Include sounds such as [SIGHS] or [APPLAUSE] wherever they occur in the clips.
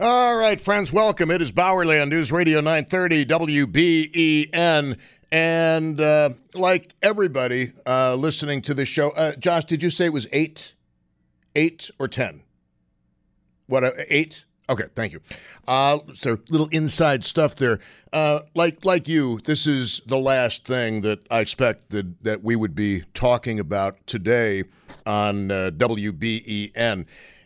All right, friends, welcome. It is Bauerle on News Radio 930 WBEN. And uh, like everybody uh, listening to the show, uh, Josh, did you say it was eight? Eight or 10? What, uh, eight? Okay, thank you. Uh, so little inside stuff there. Uh, like like you, this is the last thing that I expect that, that we would be talking about today on uh, WBEN.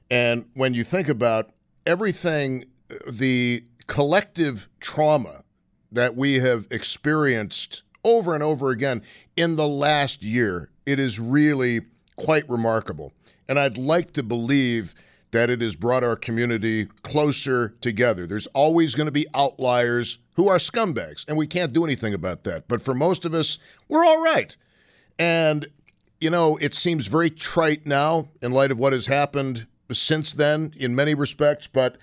And when you think about everything, the collective trauma that we have experienced over and over again in the last year, it is really quite remarkable. And I'd like to believe that it has brought our community closer together. There's always going to be outliers who are scumbags, and we can't do anything about that. But for most of us, we're all right. And, you know, it seems very trite now in light of what has happened since then in many respects, but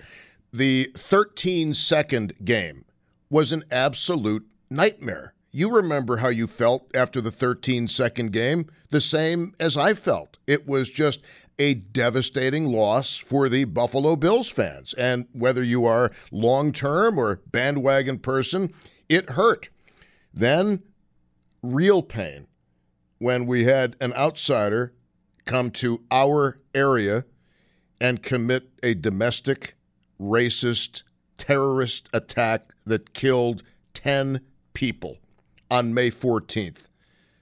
the 13 second game was an absolute nightmare. You remember how you felt after the 13 second game, the same as I felt. It was just a devastating loss for the Buffalo Bills fans. And whether you are long term or bandwagon person, it hurt. Then, real pain when we had an outsider come to our area and commit a domestic, racist, terrorist attack that killed 10 people on May 14th.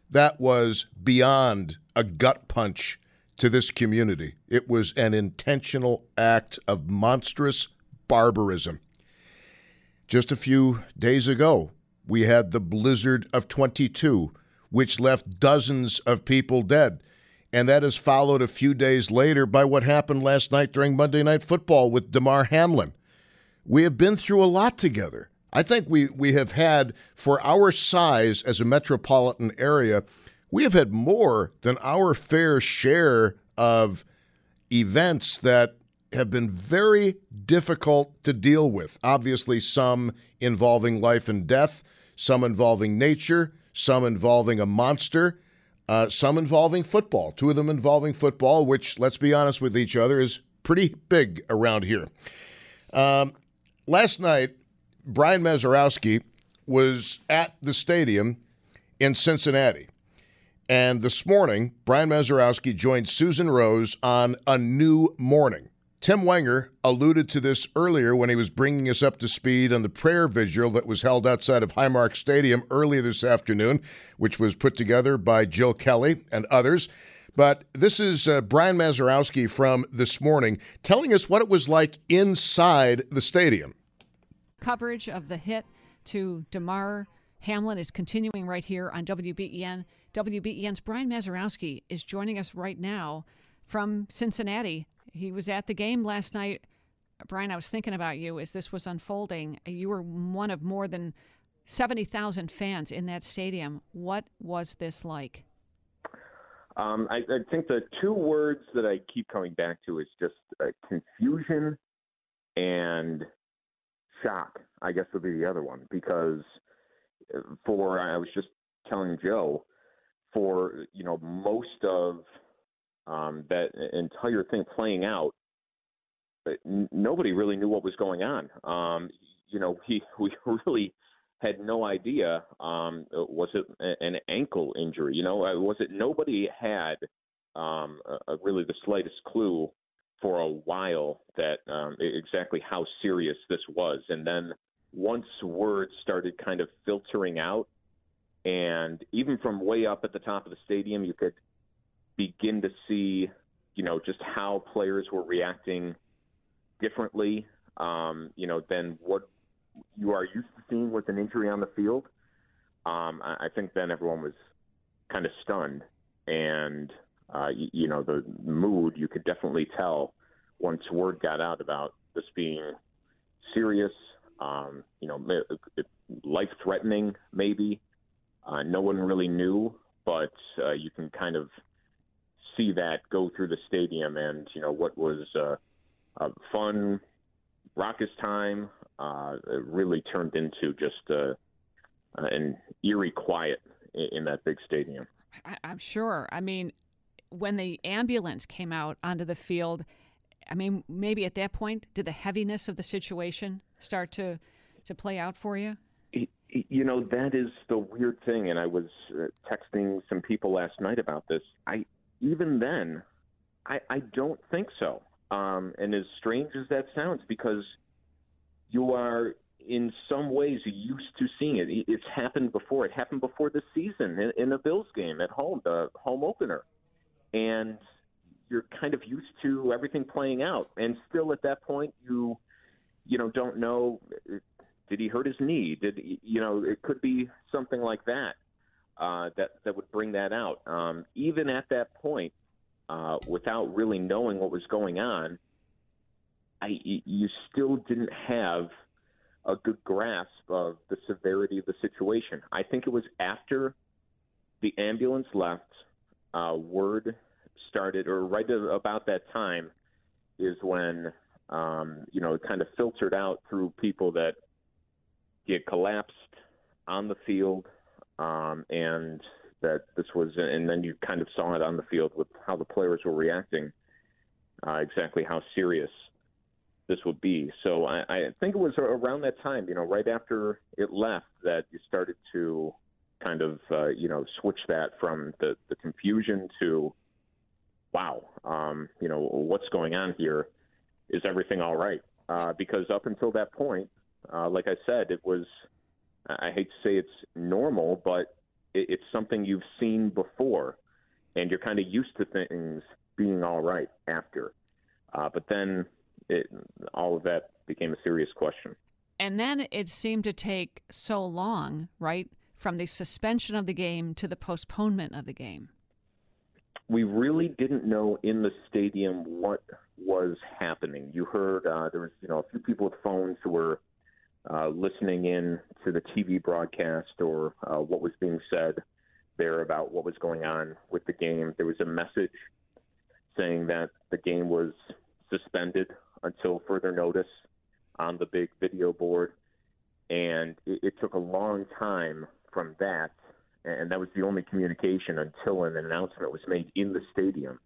That was beyond a gut punch to this community. It was an intentional act of monstrous barbarism. Just a few days ago, we had the blizzard of 22, which left dozens of people dead. And that is followed a few days later by what happened last night during Monday Night Football with Damar Hamlin. We have been through a lot together. I think we, we have had, for our size as a metropolitan area, we have had more than our fair share of events that have been very difficult to deal with. Obviously, some involving life and death, some involving nature, some involving a monster, uh, some involving football. Two of them involving football, which, let's be honest with each other, is pretty big around here. Um, last night, Brian Mazurowski was at the stadium in Cincinnati. And this morning, Brian Mazurowski joined Susan Rose on A New Morning. Tim Wenger alluded to this earlier when he was bringing us up to speed on the prayer vigil that was held outside of Highmark Stadium earlier this afternoon, which was put together by Jill Kelly and others. But this is uh, Brian Mazurowski from this morning telling us what it was like inside the stadium. Coverage of the hit to Damar Hamlin is continuing right here on WBEN. WBEN's Brian Mazurowski is joining us right now from Cincinnati he was at the game last night. Brian, I was thinking about you as this was unfolding. You were one of more than 70,000 fans in that stadium. What was this like? Um, I, I, think the two words that I keep coming back to is just uh, confusion and shock. I guess would be the other one because uh, for I was just telling Joe for you know most of um, that entire thing playing out, nobody really knew what was going on. Um, you know, we [LAUGHS] we really had no idea. Um, was it an ankle injury? You know, uh, was it nobody had um, a, a really the slightest clue for a while that um, exactly how serious this was, and then once words started kind of filtering out, and even from way up at the top of the stadium, you could begin to see, you know, just how players were reacting differently, um, you know, than what you are used to seeing with an injury on the field. Um, I, I think then everyone was kind of stunned, and uh, you, you know, the mood you could definitely tell once word got out about this being serious, um, you know, life threatening, maybe. Uh, no one really knew, but uh, you can kind of see that go through the stadium, and you know what was uh, a fun, raucous time uh, really turned into just uh, an eerie quiet in, in that big stadium. I, I'm sure. I mean, when the ambulance came out onto the field, I mean, maybe at that point, did the heaviness of the situation start to to play out for you? You know, that is the weird thing, and I was uh, texting some people last night about this. I even then, I, I don't think so. Um, and as strange as that sounds, because you are in some ways used to seeing it. It's happened before. It happened before the season in, in a Bills game at home, the home opener, and you're kind of used to everything playing out. And still, at that point, you you know don't know did he hurt his knee? Did you know? It could be something like that uh, that that would bring that out. Um, even at that point, uh, without really knowing what was going on, I you still didn't have a good grasp of the severity of the situation. I think it was after the ambulance left, uh, word started, or right about that time, is when um, you know it kind of filtered out through people that get collapsed on the field, um, and that this was, and then you kind of saw it on the field with how the players were reacting, uh, exactly how serious this would be. So I, I think it was around that time, you know, right after it left, that you started to kind of, uh, you know, switch that from the, the confusion to, wow, um, you know, what's going on here? Is everything all right? Uh, because up until that point, uh, like I said, it was, I hate to say it's normal, but it, it's something you've seen before, and you're kind of used to things being all right after. Uh, but then it, all of that became a serious question. And then it seemed to take so long, right, from the suspension of the game to the postponement of the game. We really didn't know in the stadium what was happening. You heard uh, there was, you know, a few people with phones who were uh, listening in to the TV broadcast or uh, what was being said there about what was going on with the game. There was a message saying that the game was suspended until further notice on the big video board. And it, it took a long time from that, and that was the only communication until an announcement was made in the stadium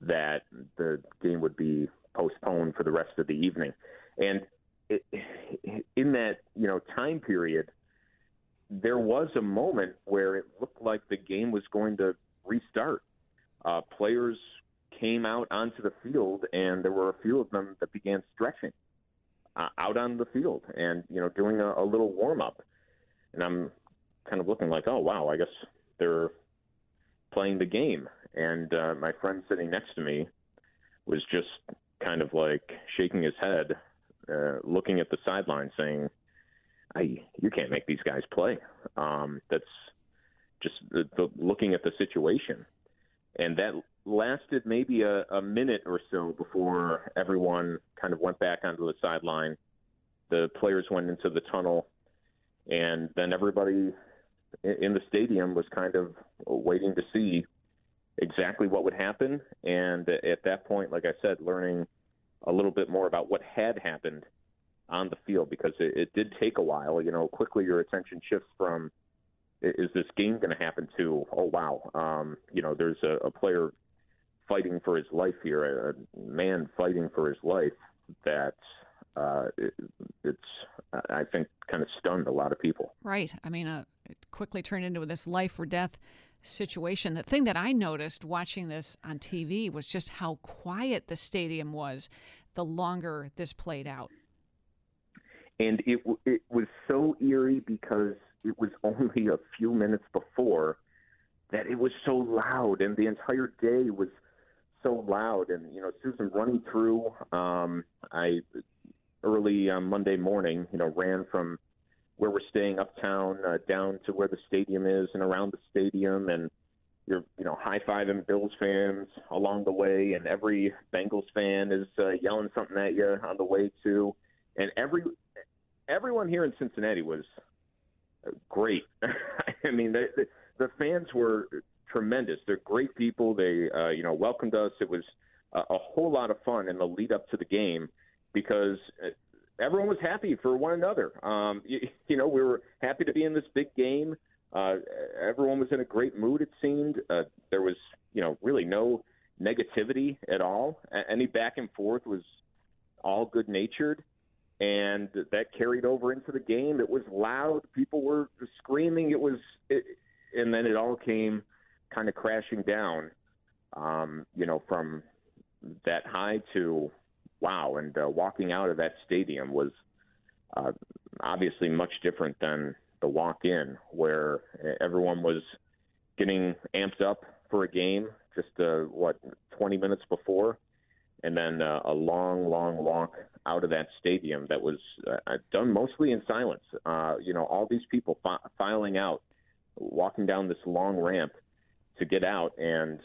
that the game would be postponed for the rest of the evening. And it, [SIGHS] in that you know time period, there was a moment where it looked like the game was going to restart. Uh, players came out onto the field, and there were a few of them that began stretching uh, out on the field and you know doing a, a little warm up. And I'm kind of looking like, oh wow, I guess they're playing the game. And uh, my friend sitting next to me was just kind of like shaking his head uh, looking at the sideline saying, I, you can't make these guys play. Um, that's just the, the, looking at the situation. And that lasted maybe a, a minute or so before everyone kind of went back onto the sideline. The players went into the tunnel, and then everybody in the stadium was kind of waiting to see exactly what would happen. And at that point, like I said, learning – a little bit more about what had happened on the field because it, it did take a while. You know, quickly your attention shifts from is this game going to happen to oh wow, um, you know, there's a, a player fighting for his life here, a man fighting for his life that uh, it, it's I think kind of stunned a lot of people. Right. I mean, uh, it quickly turned into this life or death situation. The thing that I noticed watching this on TV was just how quiet the stadium was the longer this played out. And it it was so eerie because it was [LAUGHS] only a few minutes before that it was so loud, and the entire day was so loud. And you know, Susan running through, um, I early on Monday morning, you know, ran from where we're staying uptown uh, down to where the stadium is and around the stadium and you're you know high fiving Bills fans along the way and every Bengals fan is uh, yelling something at you on the way too and every everyone here in Cincinnati was great. [LAUGHS] I mean the, the the fans were tremendous. They're great people. They uh, you know welcomed us. It was a, a whole lot of fun in the lead up to the game because uh, everyone was happy for one another. Um, [LAUGHS] you, you know, we were happy to be in this big game. Uh, everyone was in a great mood. It seemed uh, there was, you know, really no negativity at all. Any back and forth was all good natured, and that carried over into the game. It was loud. People were screaming. It was, it, and then it all came kind of crashing down. Um, you know, from that high to wow, and uh, walking out of that stadium was uh, obviously much different than the walk in, where everyone was getting amped up for a game just uh, what 20 minutes before, and then uh, a long, long walk out of that stadium that was uh, done mostly in silence. Uh, you know, all these people fi- filing out, walking down this long ramp to get out, and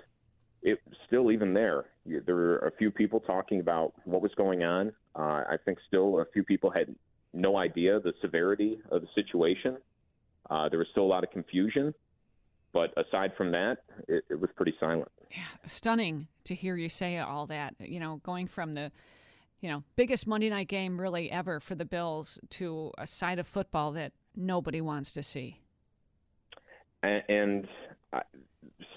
it still even there. There were a few people talking about what was going on. Uh, I think still a few people had no idea the severity of the situation. Uh, there was still a lot of confusion. But aside from that, it, it was pretty silent. Yeah, stunning to hear you say all that. You know, going from the you know, biggest Monday night game really ever for the Bills to a side of football that nobody wants to see. And, and I,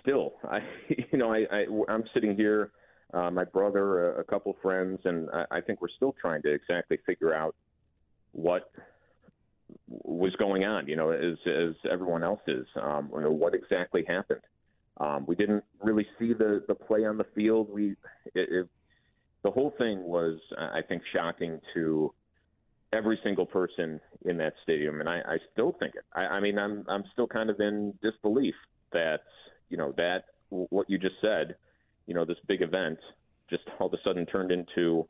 still, [LAUGHS] I, you know, I, I I'm sitting here, uh, my brother, a, a couple friends, and I, I think we're still trying to exactly figure out what was going on, you know, as as everyone else is. Um, you know, what exactly happened? Um, we didn't really see the the play on the field. We it, it, the whole thing was, I think, shocking to every single person in that stadium, and I, I still think it. I, I mean, I'm I'm still kind of in disbelief that you know that what you just said, you know, this big event just all of a sudden turned into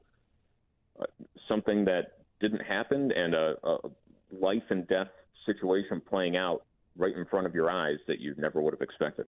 uh, something that didn't happen and a, a life and death situation playing out right in front of your eyes that you never would have expected.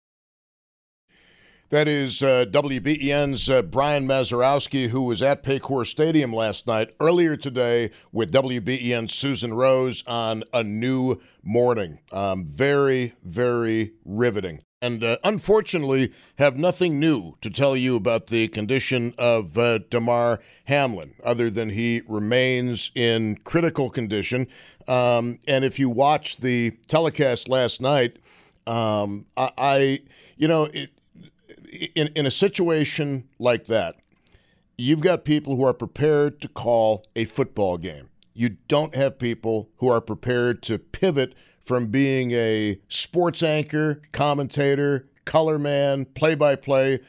That is uh, WBEN's uh, Brian Mazurowski, who was at Paycor Stadium last night, earlier today with WBEN's Susan Rose on A New Morning. Um, very, very riveting and uh, unfortunately have nothing new to tell you about the condition of uh, Damar Hamlin, other than he remains in critical condition. Um, and if you watch the telecast last night, um, I, I, you know, it, in in a situation like that, you've got people who are prepared to call a football game. You don't have people who are prepared to pivot from being a sports anchor, commentator, color man, play by play,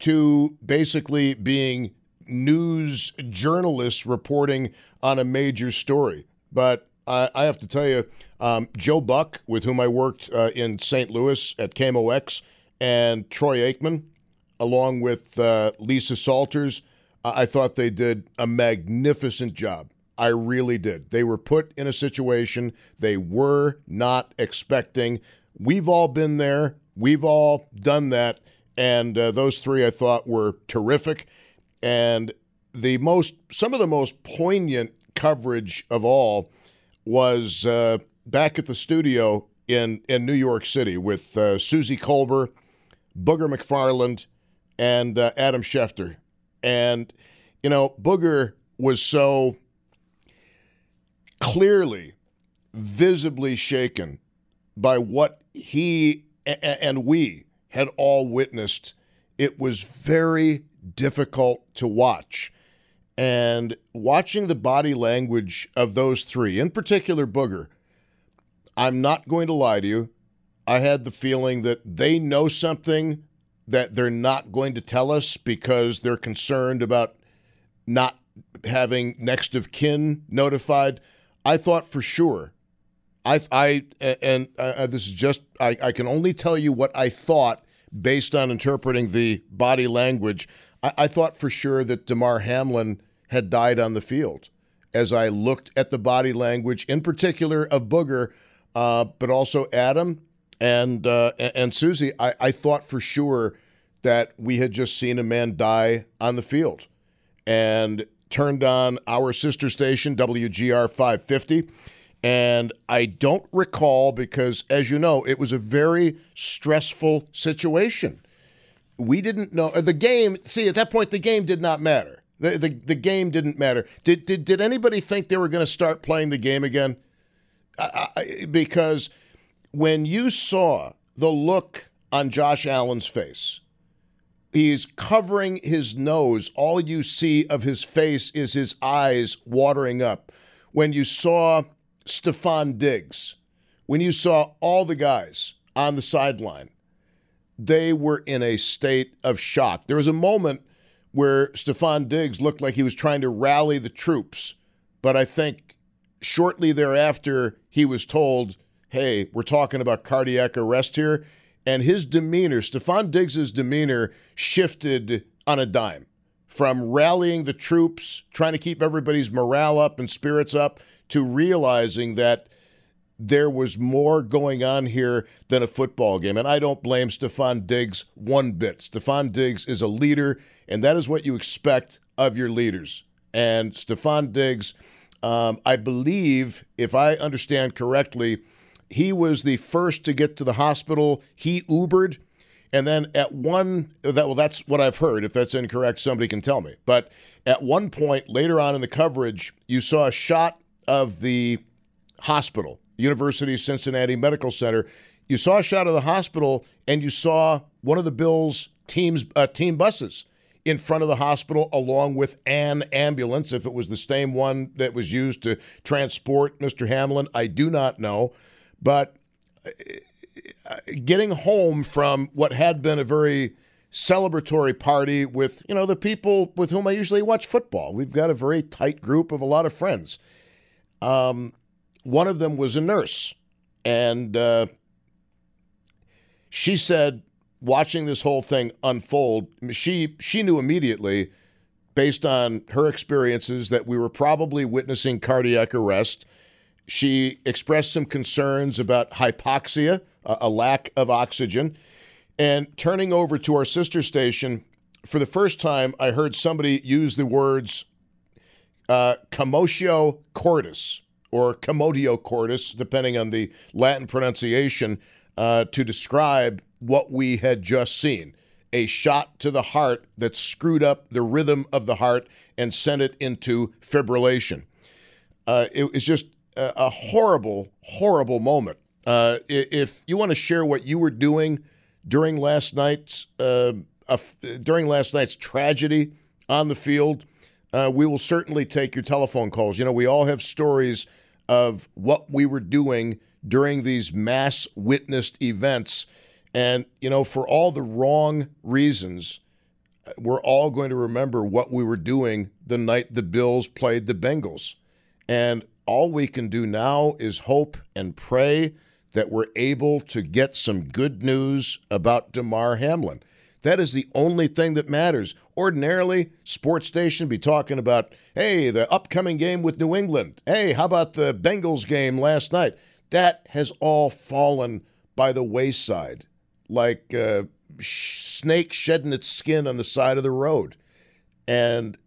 to basically being news journalists reporting on a major story. But I, I have to tell you, um, Joe Buck, with whom I worked uh, in St. Louis at KMOX, and Troy Aikman, along with uh, Lisa Salters, I thought they did a magnificent job. I really did. They were put in a situation they were not expecting. We've all been there. We've all done that. And uh, those three I thought were terrific. And the most, some of the most poignant coverage of all was uh, back at the studio in, in New York City with uh, Suzy Kolber, Booger McFarland, and uh, Adam Schefter. And, you know, Booger was so clearly, visibly shaken by what he and we had all witnessed. It was very difficult to watch. And watching the body language of those three, in particular Booger, I'm not going to lie to you. I had the feeling that they know something that they're not going to tell us because they're concerned about not having next of kin notified. I thought for sure. I, I and uh, this is just I, I can only tell you what I thought based on interpreting the body language. I, I thought for sure that Damar Hamlin had died on the field. As I looked at the body language, in particular of Booger, uh, but also Adam and uh, and Suzy, I, I thought for sure that we had just seen a man die on the field, and turned on our sister station, WGR 550. And I don't recall because, as you know, it was a very stressful situation. We didn't know uh, the game. See, at that point, the game did not matter. The, the, the game didn't matter. Did, did, did anybody think they were going to start playing the game again? I, I, because when you saw the look on Josh Allen's face He's covering his nose. All you see of his face is his eyes watering up. When you saw Stefon Diggs, when you saw all the guys on the sideline, they were in a state of shock. There was a moment where Stefon Diggs looked like he was trying to rally the troops, but I think shortly thereafter he was told, "Hey, we're talking about cardiac arrest here." And his demeanor, Stefon Diggs's demeanor shifted on a dime from rallying the troops, trying to keep everybody's morale up and spirits up, to realizing that there was more going on here than a football game. And I don't blame Stefon Diggs one bit. Stefon Diggs is a leader, and that is what you expect of your leaders. And Stefon Diggs, um, I believe, if I understand correctly, he was the first to get to the hospital. He Ubered. And then at one that well, that's what I've heard. If that's incorrect, somebody can tell me. But at one point later on in the coverage, you saw a shot of the hospital University of Cincinnati Medical Center. You saw a shot of the hospital, and you saw one of the Bills' teams uh, team buses in front of the hospital, along with an ambulance. If it was the same one that was used to transport Mr. Hamlin, I do not know. But getting home from what had been a very celebratory party with you know the people with whom I usually watch football. We've got a very tight group of a lot of friends. Um, one of them was a nurse, and uh, she said, watching this whole thing unfold, she she knew immediately, based on her experiences, that we were probably witnessing cardiac arrest. She expressed some concerns about hypoxia, a, lack of oxygen, and turning over to our sister station. For the first time, I heard somebody use the words uh, commotio cordis or commotio cordis, depending on the Latin pronunciation, uh, to describe what we had just seen a shot to the heart that screwed up the rhythm of the heart and sent it into fibrillation. Uh, it was just a, horrible, horrible moment. Uh, if you want to share what you were doing during last night's uh, during last night's tragedy on the field, uh, we will certainly take your telephone calls. You know, we all have stories of what we were doing during these mass witnessed events. And, you know, for all the wrong reasons, we're all going to remember what we were doing the night the Bills played the Bengals. And all we can do now is hope and pray that we're able to get some good news about Damar Hamlin. That is the only thing that matters. Ordinarily, sports station be talking about, hey, the upcoming game with New England. Hey, how about the Bengals game last night? That has all fallen by the wayside, like a uh, snake shedding its skin on the side of the road. And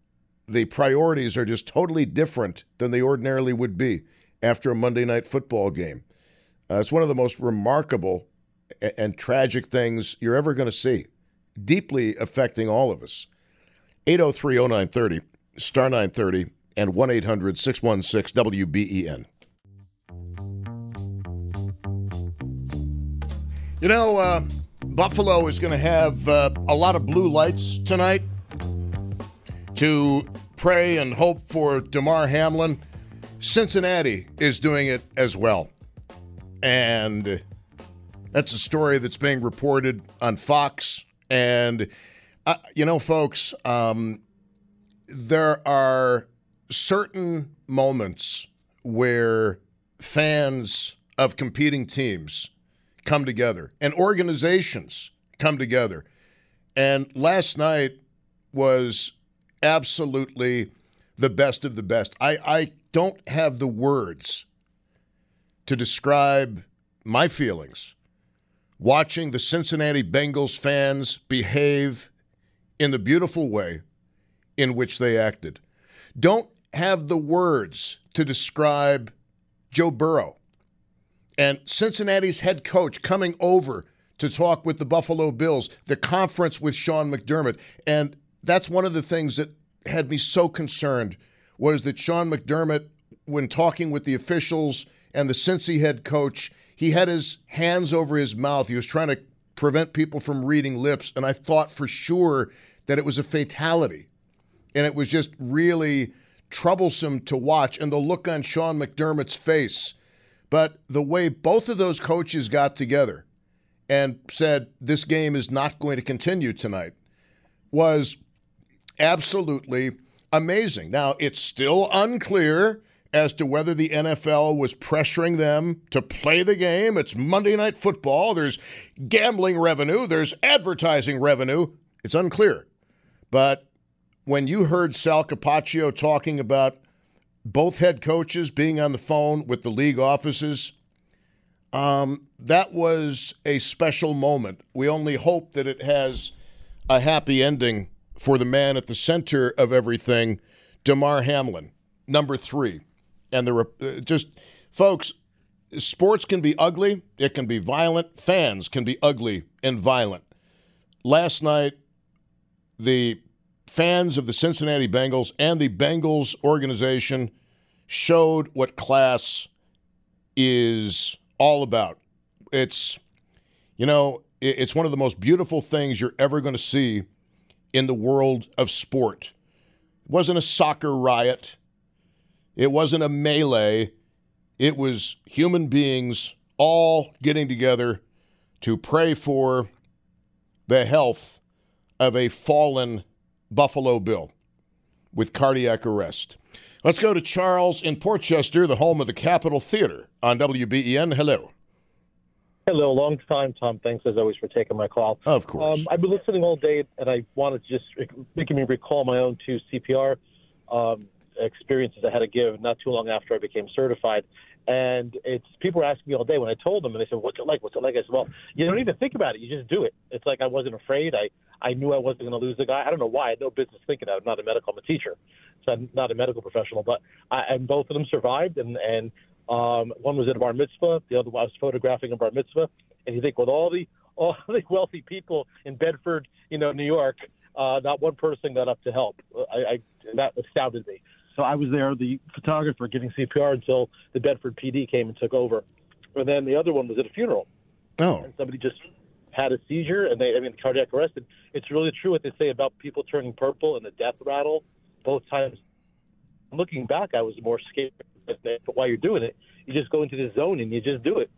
the priorities are just totally different than they ordinarily would be after a Monday night football game. Uh, it's one of the most remarkable and tragic things you're ever going to see deeply affecting all of us. 803 0930, star 930, and 1 800 616 WBEN. You know, uh, Buffalo is going to have uh, a lot of blue lights tonight to pray and hope for Damar Hamlin. Cincinnati is doing it as well. And that's a story that's being reported on Fox and, uh, you know, folks, um, there are certain moments where fans of competing teams come together and organizations come together. And last night was absolutely the best of the best. I, I don't have the words to describe my feelings watching the Cincinnati Bengals fans behave in the beautiful way in which they acted. Don't have the words to describe Joe Burrow and Cincinnati's head coach coming over to talk with the Buffalo Bills, the conference with Sean McDermott. And that's one of the things that had me so concerned was that Sean McDermott, when talking with the officials and the Cincy head coach, he had his hands over his mouth. He was trying to prevent people from reading lips, and I thought for sure that it was a fatality. And it was just really troublesome to watch. And the look on Sean McDermott's face. But the way both of those coaches got together and said, this game is not going to continue tonight was absolutely amazing. Now, it's still unclear as to whether the NFL was pressuring them to play the game. It's Monday Night Football. There's gambling revenue, there's advertising revenue. It's unclear. But when you heard Sal Capaccio talking about both head coaches being on the phone with the league offices, um, that was a special moment. We only hope that it has a happy ending for the man at the center of everything, Damar Hamlin, number three. And the uh, just folks, sports can be ugly, it can be violent, fans can be ugly and violent. Last night, the fans of the Cincinnati Bengals and the Bengals organization showed what class is all about. It's, you know, it's one of the most beautiful things you're ever going to see in the world of sport. It wasn't a soccer riot, it wasn't a melee. It was human beings all getting together to pray for the health of a fallen Buffalo Bill with cardiac arrest. Let's go to Charles in Portchester, the home of the Capitol Theater on WBEN. Hello. Hello, long time, Tom. Thanks as always for taking my call. Of course. Um, I've been listening all day, and I wanted to just making me recall my own two CPR um, experiences I had to give not too long after I became certified. And it's people were asking me all day when I told them, and they said, "What's it like? What's it like?" I said, "Well, you don't even think about it. You just do it. It's like I wasn't afraid. I I knew I wasn't going to lose the guy. I don't know why. I had no business thinking that. I'm not a medical. I'm a teacher, so I'm not a medical professional. But I, and both of them survived, and and um, one was at a bar mitzvah. The other was photographing a bar mitzvah. And you think with all the all [LAUGHS] the wealthy people in Bedford, you know, New York, uh, not one person got up to help. I, I that astounded me. So I was there, the photographer, giving CPR until the Bedford PD came and took over. And then the other one was at a funeral. Oh. And somebody just had a seizure, and they, I mean, cardiac arrest. And it's really true what they say about people turning purple and the death rattle. Both times, looking back, I was more scared. But while you're doing it, you just go into the zone and you just do it.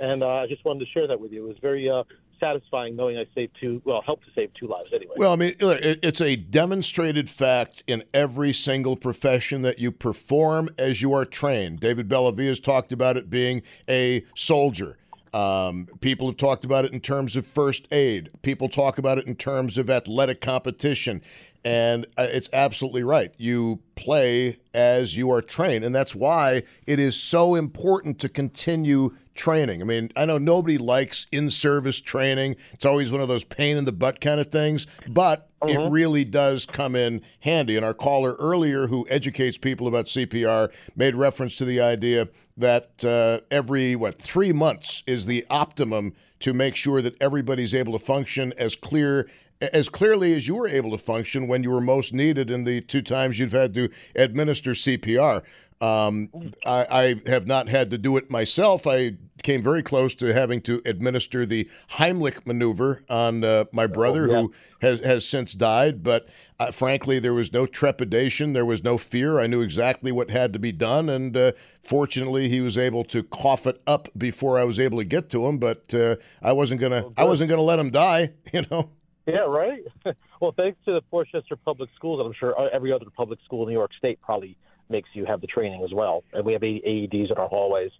And uh, I just wanted to share that with you. It was very uh, satisfying knowing I saved two, well, helped to save two lives anyway. Well, I mean, it's a demonstrated fact in every single profession that you perform as you are trained. David Bellavia has talked about it being a soldier. Um, people have talked about it in terms of first aid. People talk about it in terms of athletic competition. And uh, it's absolutely right. You play as you are trained. And that's why it is so important to continue training. I mean, I know nobody likes in service training, it's always one of those pain in the butt kind of things, but uh-huh. it really does come in handy. And our caller earlier, who educates people about CPR, made reference to the idea that uh, every, what, three months is the optimum to make sure that everybody's able to function as clear as clearly as you were able to function when you were most needed in the two times you've had to administer CPR. Um, I, I, have not had to do it myself. I came very close to having to administer the Heimlich maneuver on uh, my brother, oh, yeah. who has, has since died. But uh, frankly, there was no trepidation, there was no fear. I knew exactly what had to be done, and uh, fortunately, he was able to cough it up before I was able to get to him. But uh, I wasn't gonna, oh, I wasn't gonna let him die. [LAUGHS] You know. Yeah, right. [LAUGHS] well, thanks to the Portchester Public Schools, I'm sure uh, every other public school in New York State probably makes you have the training as well. And we have AEDs in our hallways.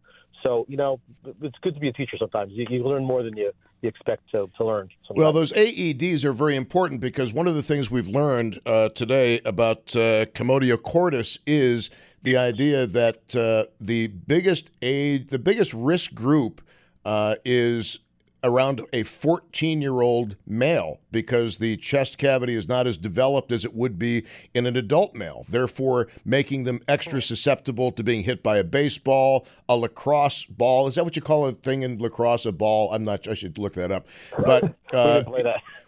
So, you know, it's good to be a teacher sometimes. You, you learn more than you, you expect to, to learn. Sometimes. Well, those AEDs are very important because one of the things we've learned uh, today about uh, cordis is the idea that uh, the biggest age, the biggest risk group uh, is around a 14 year old male because the chest cavity is not as developed as it would be in an adult male, therefore making them extra susceptible to being hit by a baseball, a lacrosse ball. Is that what you call a thing in lacrosse? A ball? I'm not. I should look that up. But [LAUGHS] uh,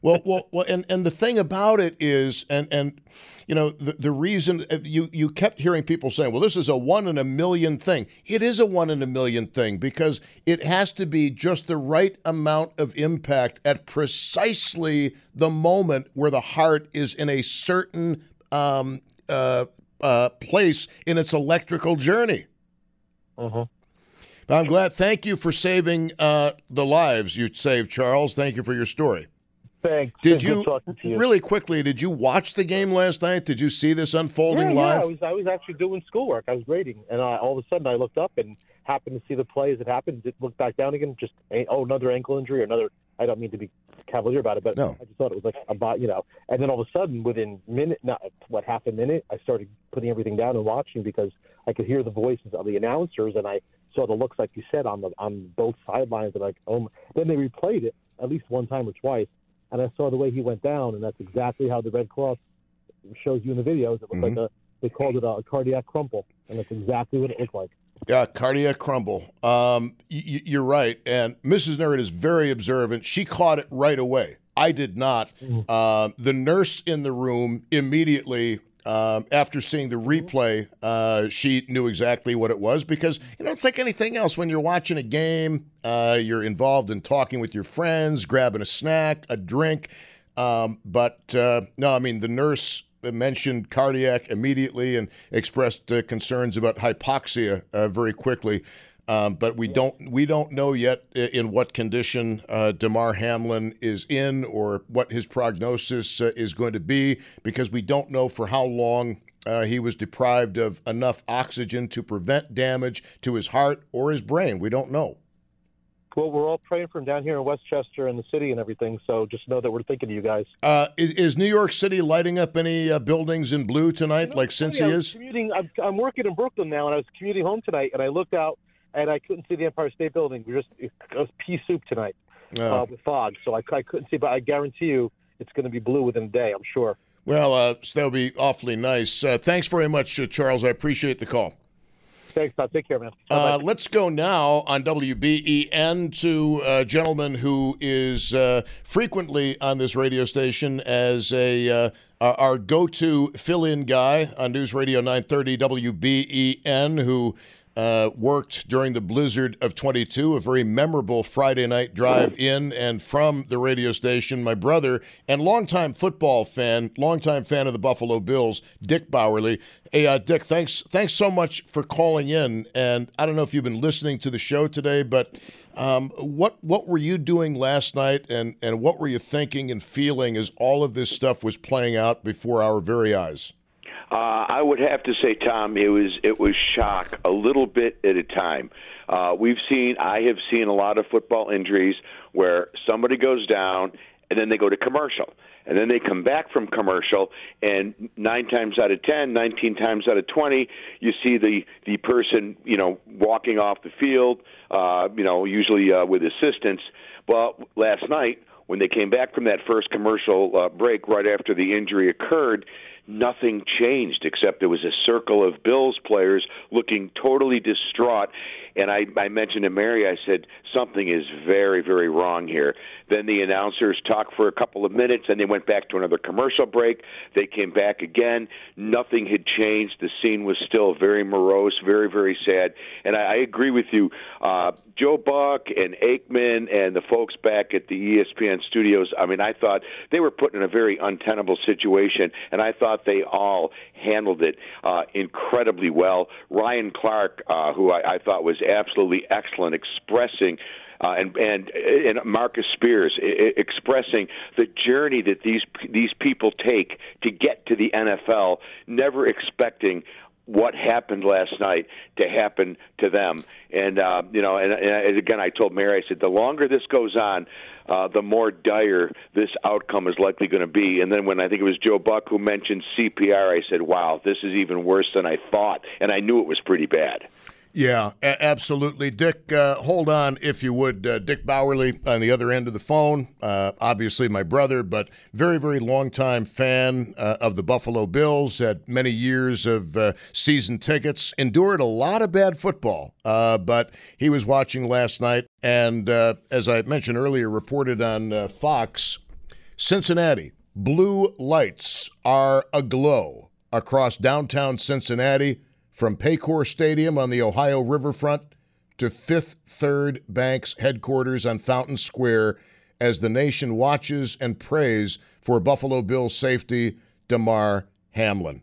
well, well, well, and and the thing about it is, and and you know, the, the reason uh, you, you kept hearing people saying, well, this is a one in a million thing. It is a one in a million thing because it has to be just the right amount of impact at precisely the moment where the heart is in a certain um, uh, uh, place in its electrical journey. Uh-huh. I'm glad. Thank you for saving uh, the lives you saved, Charles. Thank you for your story. Thanks. Did you, you, really quickly? Did you watch the game last night? Did you see this unfolding yeah, live? Yeah, I was. I was actually doing schoolwork. I was grading, and I, all of a sudden I looked up and happened to see the play as it happened. It looked back down again. Just oh, another ankle injury, or another. I don't mean to be cavalier about it, but no. I just thought it was like about you know. And then all of a sudden, within minute, not what half a minute, I started putting everything down and watching because I could hear the voices of the announcers, and I saw the looks like you said on the on both sidelines. And like, oh, then they replayed it at least one time or twice and I saw the way he went down, and that's exactly how the Red Cross shows you in the videos. It looked mm-hmm. like a they called it a, cardiac crumple, and that's exactly what it looked like. Yeah, cardiac crumble. Um, y- you're right, and Mrs. Nerd is very observant. She caught it right away. I did not. Mm-hmm. Uh, the nurse in the room immediately um, after seeing the replay, uh, she knew exactly what it was because you know it's like anything else. When you're watching a game, uh, you're involved in talking with your friends, grabbing a snack, a drink. Um, but uh, no, I mean the nurse mentioned cardiac immediately and expressed uh, concerns about hypoxia uh, very quickly. Um, but we don't we don't know yet in what condition uh, Damar Hamlin is in or what his prognosis uh, is going to be because we don't know for how long uh, he was deprived of enough oxygen to prevent damage to his heart or his brain. We don't know. Well, we're all praying for him down here in Westchester and the city and everything. So just know that we're thinking of you guys. Uh, is, is, New York City lighting up any uh, buildings in blue tonight, like Cincy is? Commuting, I'm, I'm, working in Brooklyn now, and I was commuting home tonight, and I looked out and I couldn't see the Empire State Building. We just it was pea soup tonight oh. uh, with fog, so I, I couldn't see. But I guarantee you, it's going to be blue within a day. I'm sure. Well, uh, so that'll be awfully nice. Uh, thanks very much, uh, Charles. I appreciate the call. Thanks, Todd. Take care, man. Uh, let's go now on WBEN to a gentleman who is uh, frequently on this radio station as a uh, our go-to fill-in guy on News Radio 930 WBEN, who uh, worked during the blizzard of 22, a very memorable Friday night drive in and from the radio station. My brother and longtime football fan, longtime fan of the Buffalo Bills, Dick Bauerle. Hey, uh, Dick, thanks, thanks so much for calling in. And I don't know if you've been listening to the show today, but um, what what were you doing last night, and and what were you thinking and feeling as all of this stuff was playing out before our very eyes? Uh, I would have to say, Tom, it was it was shock a little bit at a time. Uh, we've seen, I have seen a lot of football injuries where somebody goes down and then they go to commercial. And then they come back from commercial, and nine times out of ten, nineteen times out of twenty, you see the the person, you know, walking off the field, uh, you know, usually uh, with assistance. Well, last night when they came back from that first commercial uh, break right after the injury occurred, nothing changed except there was a circle of Bills players looking totally distraught. And I, I mentioned to Mary, I said, something is very, very wrong here. Then the announcers talked for a couple of minutes and they went back to another commercial break. They came back again. Nothing had changed. The scene was still very morose, very, very sad. And I, I agree with you. Uh, Joe Buck and Aikman and the folks back at the ESPN studios, I mean, I thought they were put in a very untenable situation, and I thought they all handled it uh, incredibly well. Ryan Clark, uh, who I, I thought was absolutely excellent, expressing. Uh, and and and Marcus Spears I- expressing the journey that these these people take to get to the NFL, never expecting what happened last night to happen to them. And uh, you know, and, and again, I told Mary, I said, the longer this goes on, uh, the more dire this outcome is likely going to be. And then when I think it was Joe Buck who mentioned CPR, I said, wow, this is even worse than I thought, and I knew it was pretty bad. Yeah, a- absolutely. Dick, uh, hold on if you would. Uh, Dick Bauerle on the other end of the phone, uh, obviously my brother, but very, very long time fan uh, of the Buffalo Bills, had many years of uh, season tickets, endured a lot of bad football, uh, but he was watching last night, and as I mentioned earlier, reported on Fox, Cincinnati, blue lights are aglow across downtown Cincinnati from Paycor Stadium on the Ohio riverfront to Fifth Third Bank's headquarters on Fountain Square as the nation watches and prays for Buffalo Bills safety Damar Hamlin.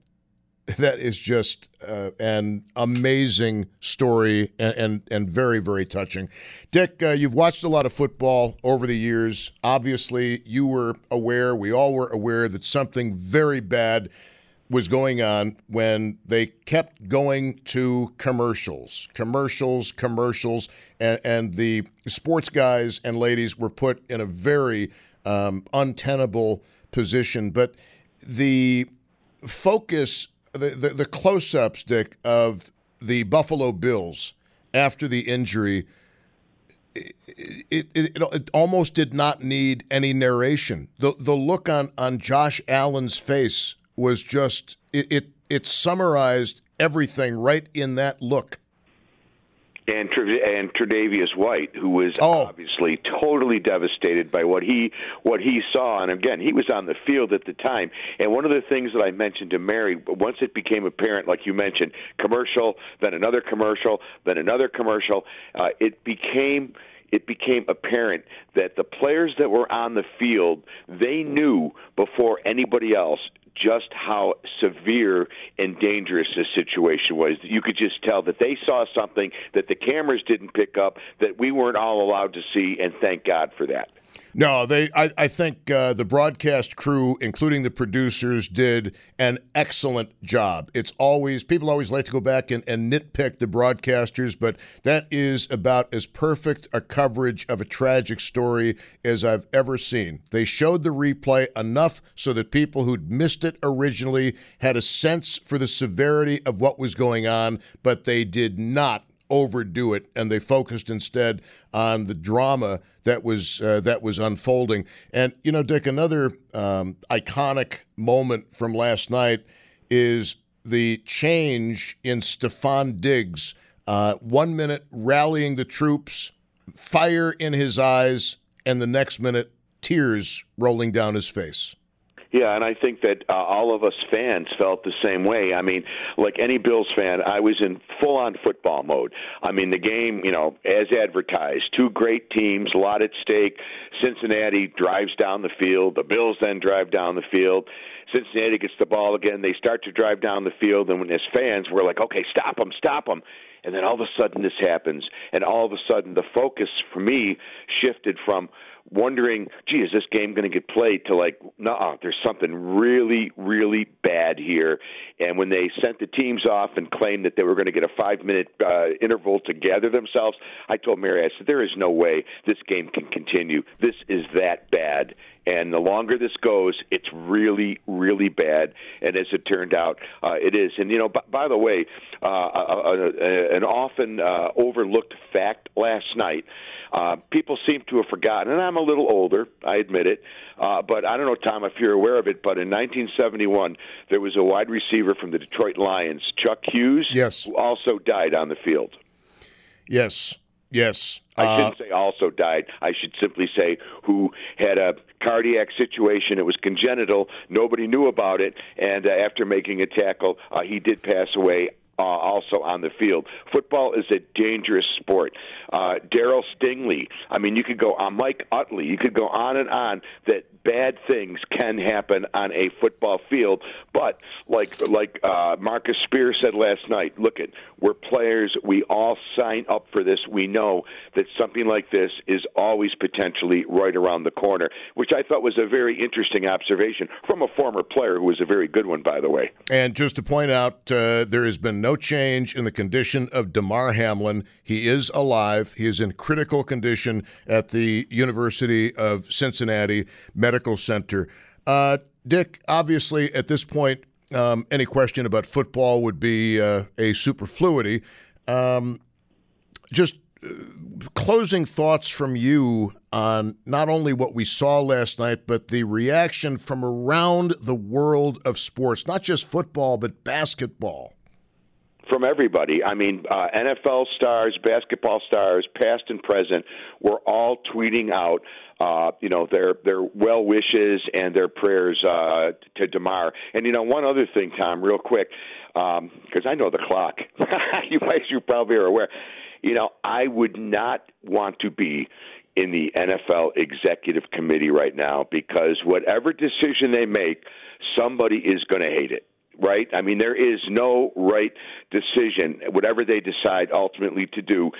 That is just uh, an amazing story and, and, and very very touching. Dick, uh, you've watched a lot of football over the years. Obviously, you were aware. We all were aware that something very bad was going on when they kept going to commercials, commercials, commercials, and, and the sports guys and ladies were put in a very um, untenable position. But the focus, the, the, the close ups, Dick, of the Buffalo Bills after the injury. It, it, it, it, almost did not need any narration. The the look on, on Josh Allen's face was just it, it, it summarized everything right in that look. And and Tre'Davious White, who was oh. obviously totally devastated by what he what he saw, and again, he was on the field at the time. And one of the things that I mentioned to Mary, once it became apparent, like you mentioned, commercial, then another commercial, then another commercial, uh, it became it became apparent that the players that were on the field they knew before anybody else just how severe and dangerous this situation was. You could just tell that they saw something that the cameras didn't pick up that we weren't all allowed to see, and thank God for that. No, they. I, I think uh, the broadcast crew, including the producers, did an excellent job. It's always people always like to go back and, and nitpick the broadcasters, but that is about as perfect a coverage of a tragic story as I've ever seen. They showed the replay enough so that people who'd missed it originally had a sense for the severity of what was going on, but they did not overdo it, and they focused instead on the drama that was uh, that was unfolding. And you know, Dick, another um, iconic moment from last night is the change in Stefon Diggs. Uh, one minute rallying the troops, fire in his eyes, and the next minute tears rolling down his face. Yeah, and I think that uh, all of us fans felt the same way. I mean, like any Bills fan, I was in full on football mode. I mean, the game, you know, as advertised, two great teams, a lot at stake. Cincinnati drives down the field, the Bills then drive down the field. Cincinnati gets the ball again. They start to drive down the field, and when as fans, we're like, okay, stop them, stop them. And then all of a sudden this happens, and all of a sudden the focus for me shifted from wondering, gee, is this game going to get played? To like, no, there's something really, really bad here. And when they sent the teams off and claimed that they were going to get a five minute uh, interval to gather themselves, I told Mary, I said, there is no way this game can continue. This is that bad. And the longer this goes, it's really, really bad. And as it turned out, uh, it is. And, you know, b- by the way, uh, a, a, an often uh, overlooked fact last night uh, people seem to have forgotten, and I'm a little older, I admit it. Uh, but I don't know, Tom, if you're aware of it, but in 1971, there was a wide receiver from the Detroit Lions, Chuck Hughes, yes. who also died on the field. Yes, yes. I shouldn't uh, say also died. I should simply say who had a cardiac situation. It was congenital. Nobody knew about it. And uh, after making a tackle, uh, he did pass away uh, also on the field. Football is a dangerous sport. Uh, Darryl Stingley. I mean, you could go on Mike Utley. You could go on and on that bad things can happen on a football field. But like like uh, Marcus Spears said last night, look at we're players. We all sign up for this. We know that something like this is always potentially right around the corner, which I thought was a very interesting observation from a former player who was a very good one, by the way. And just to point out, uh, there has been no change in the condition of Damar Hamlin. He is alive. He is in critical condition at the University of Cincinnati Medical Center. Uh, Dick, obviously, at this point, um, any question about football would be uh, a superfluity. Um, just uh, closing thoughts from you on not only what we saw last night, but the reaction from around the world of sports, not just football, but basketball. From everybody. I mean, uh, NFL stars, basketball stars, past and present, were all tweeting out uh, you know their their well wishes and their prayers uh, to Damar. And you know one other thing, Tom, real quick, because um, I know the clock. [LAUGHS] you guys, you probably are aware. You know, I would not want to be in the NFL executive committee right now because whatever decision they make, somebody is going to hate it right? I mean, there is no right decision. Whatever they decide ultimately to do,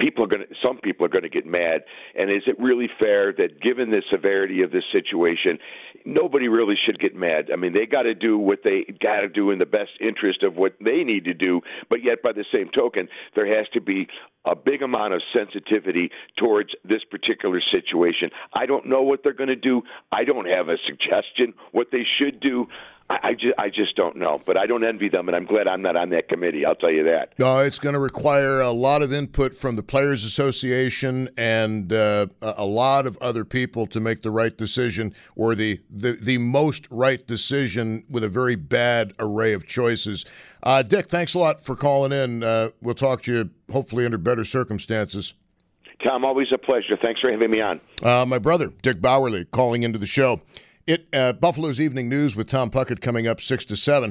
people are going to, some people are going to get mad. And is it really fair that, given the severity of this situation, nobody really should get mad? I mean, they got to do what they got to do in the best interest of what they need to do, but yet by the same token, there has to be a big amount of sensitivity towards this particular situation. I don't know what they're going to do. I don't have a suggestion what they should do. I, I, just, I just don't know, but I don't envy them, and I'm glad I'm not on that committee. I'll tell you that. No, it's going to require a lot of input from the Players Association and uh, a lot of other people to make the right decision, or the, the, the most right decision with a very bad array of choices. Uh, Dick, thanks a lot for calling in. Uh, we'll talk to you hopefully under better circumstances. Tom, always a pleasure. Thanks for having me on. Uh, my brother, Dick Bauerle, calling into the show. It uh, Buffalo's Evening News with Tom Puckett coming up six to seven.